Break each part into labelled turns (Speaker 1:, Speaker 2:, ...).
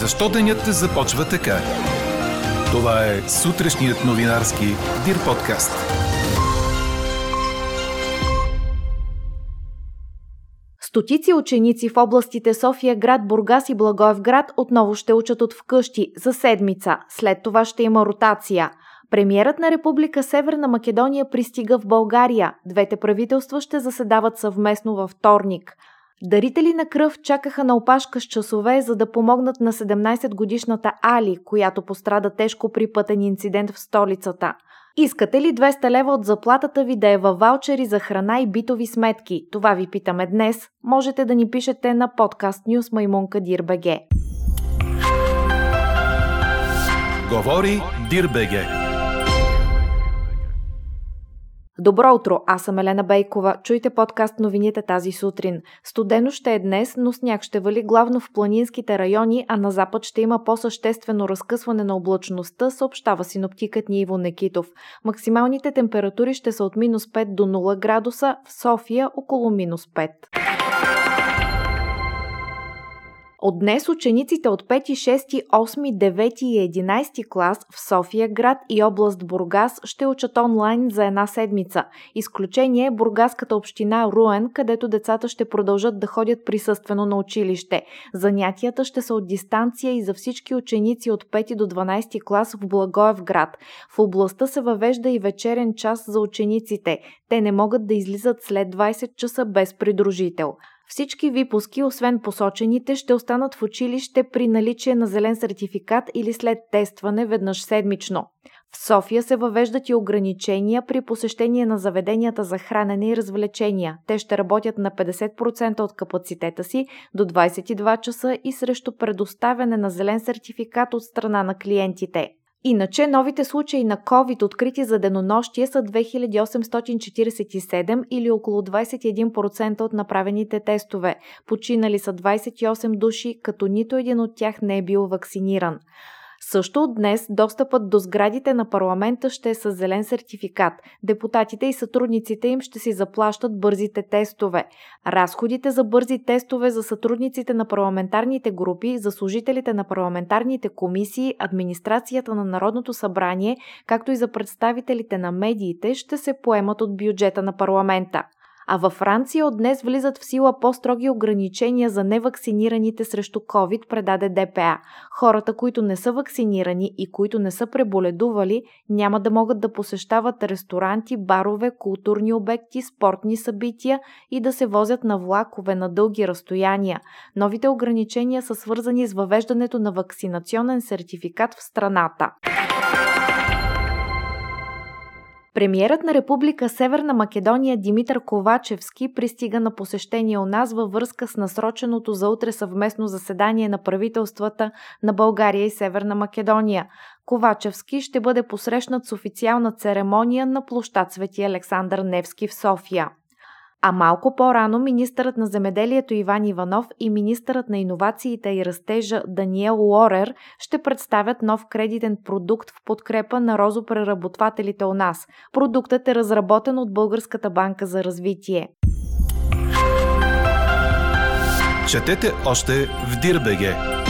Speaker 1: Защо денят започва така? Това е сутрешният новинарски Дир подкаст.
Speaker 2: Стотици ученици в областите София град, Бургас и Благоевград отново ще учат от вкъщи за седмица. След това ще има ротация. Премьерът на Република Северна Македония пристига в България. Двете правителства ще заседават съвместно във вторник. Дарители на кръв чакаха на опашка с часове, за да помогнат на 17-годишната Али, която пострада тежко при пътен инцидент в столицата. Искате ли 200 лева от заплатата ви да е във ваучери за храна и битови сметки? Това ви питаме днес. Можете да ни пишете на подкаст Нюс Маймунка Дирбеге.
Speaker 1: Говори Дирбеге.
Speaker 2: Добро утро, аз съм Елена Бейкова. Чуйте подкаст новините тази сутрин. Студено ще е днес, но сняг ще вали главно в планинските райони, а на запад ще има по-съществено разкъсване на облачността, съобщава синоптикът ни Иво Некитов. Максималните температури ще са от минус 5 до 0 градуса, в София около минус 5. От днес учениците от 5, 6, 8, 9 и 11 клас в София град и област Бургас ще учат онлайн за една седмица. Изключение е Бургаската община Руен, където децата ще продължат да ходят присъствено на училище. Занятията ще са от дистанция и за всички ученици от 5 до 12 клас в Благоев град. В областта се въвежда и вечерен час за учениците. Те не могат да излизат след 20 часа без придружител. Всички випуски, освен посочените, ще останат в училище при наличие на зелен сертификат или след тестване веднъж седмично. В София се въвеждат и ограничения при посещение на заведенията за хранене и развлечения. Те ще работят на 50% от капацитета си до 22 часа и срещу предоставяне на зелен сертификат от страна на клиентите. Иначе новите случаи на COVID, открити за денонощие, са 2847 или около 21% от направените тестове. Починали са 28 души, като нито един от тях не е бил вакциниран. Също от днес достъпът до сградите на парламента ще е с зелен сертификат. Депутатите и сътрудниците им ще си заплащат бързите тестове. Разходите за бързи тестове за сътрудниците на парламентарните групи, за служителите на парламентарните комисии, администрацията на Народното събрание, както и за представителите на медиите ще се поемат от бюджета на парламента. А във Франция от днес влизат в сила по-строги ограничения за невакцинираните срещу COVID, предаде ДПА. Хората, които не са вакцинирани и които не са преболедували, няма да могат да посещават ресторанти, барове, културни обекти, спортни събития и да се возят на влакове на дълги разстояния. Новите ограничения са свързани с въвеждането на вакцинационен сертификат в страната. Премиерът на Република Северна Македония Димитър Ковачевски пристига на посещение у нас във връзка с насроченото за утре съвместно заседание на правителствата на България и Северна Македония. Ковачевски ще бъде посрещнат с официална церемония на площад Свети Александър Невски в София. А малко по-рано министърът на земеделието Иван Иванов и министърът на иновациите и растежа Даниел Лорер ще представят нов кредитен продукт в подкрепа на розопреработвателите у нас. Продуктът е разработен от Българската банка за развитие.
Speaker 1: Четете още в Дирбеге!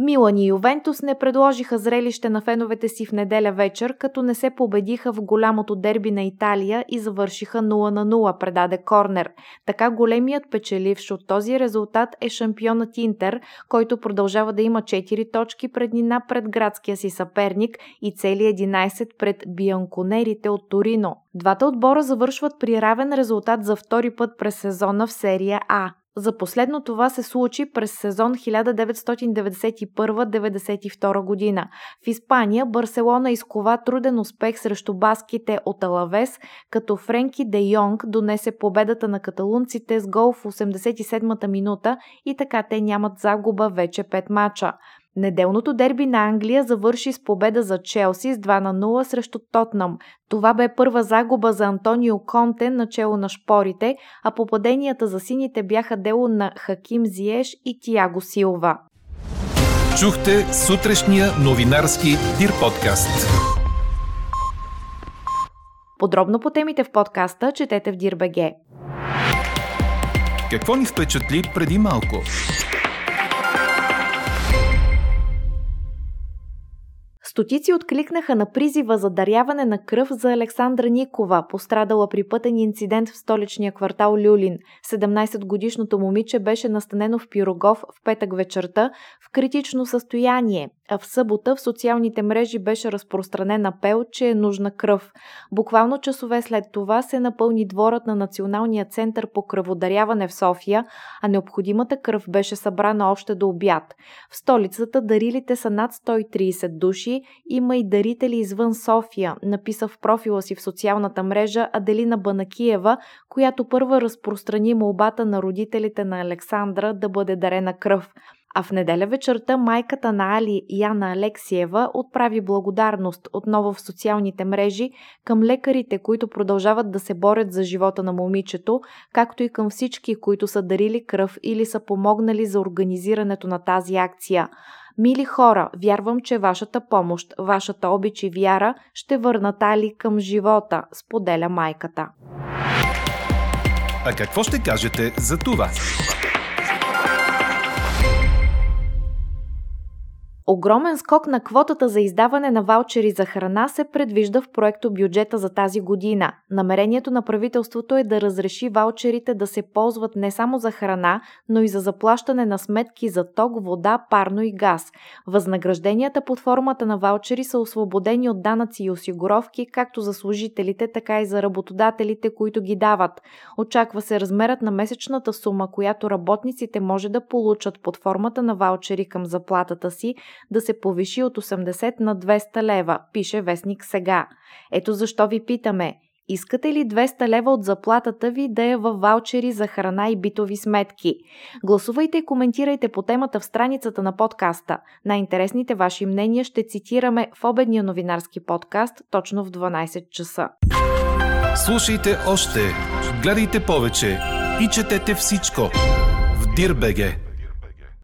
Speaker 2: Милан и Ювентус не предложиха зрелище на феновете си в неделя вечер, като не се победиха в голямото дерби на Италия и завършиха 0 на 0, предаде Корнер. Така големият печеливш от този резултат е шампионът Интер, който продължава да има 4 точки преднина пред градския си съперник и цели 11 пред бианконерите от Торино. Двата отбора завършват при равен резултат за втори път през сезона в серия А. За последно това се случи през сезон 1991-92 година. В Испания Барселона изкова труден успех срещу баските от Алавес, като Френки Де Йонг донесе победата на каталунците с гол в 87-та минута и така те нямат загуба вече 5 мача. Неделното дерби на Англия завърши с победа за Челси с 2 на 0 срещу Тотнам. Това бе първа загуба за Антонио Конте начало на шпорите, а попаденията за сините бяха дело на Хаким Зиеш и Тиаго Силва.
Speaker 1: Чухте сутрешния новинарски Дир подкаст.
Speaker 2: Подробно по темите в подкаста четете в Дирбеге.
Speaker 1: Какво ни впечатли преди малко?
Speaker 2: Стотици откликнаха на призива за даряване на кръв за Александра Никова, пострадала при пътен инцидент в столичния квартал Люлин. 17-годишното момиче беше настанено в Пирогов в петък вечерта в критично състояние, а в събота в социалните мрежи беше разпространен апел, че е нужна кръв. Буквално часове след това се напълни дворът на Националния център по кръводаряване в София, а необходимата кръв беше събрана още до обяд. В столицата дарилите са над 130 души, има и дарители извън София, написа в профила си в социалната мрежа Аделина Банакиева, която първа разпространи молбата на родителите на Александра да бъде дарена кръв. А в неделя вечерта майката на Али Яна Алексиева отправи благодарност отново в социалните мрежи към лекарите, които продължават да се борят за живота на момичето, както и към всички, които са дарили кръв или са помогнали за организирането на тази акция. Мили хора, вярвам, че вашата помощ, вашата обич и вяра ще върнат Али към живота, споделя майката.
Speaker 1: А какво ще кажете за това?
Speaker 2: Огромен скок на квотата за издаване на ваучери за храна се предвижда в проекто бюджета за тази година. Намерението на правителството е да разреши ваучерите да се ползват не само за храна, но и за заплащане на сметки за ток, вода, парно и газ. Възнагражденията под формата на ваучери са освободени от данъци и осигуровки, както за служителите, така и за работодателите, които ги дават. Очаква се размерът на месечната сума, която работниците може да получат под формата на ваучери към заплатата си, да се повиши от 80 на 200 лева, пише Вестник сега. Ето защо ви питаме. Искате ли 200 лева от заплатата ви да е във ваучери за храна и битови сметки? Гласувайте и коментирайте по темата в страницата на подкаста. Най-интересните ваши мнения ще цитираме в обедния новинарски подкаст точно в 12 часа.
Speaker 1: Слушайте още, гледайте повече и четете всичко в Дирбеге.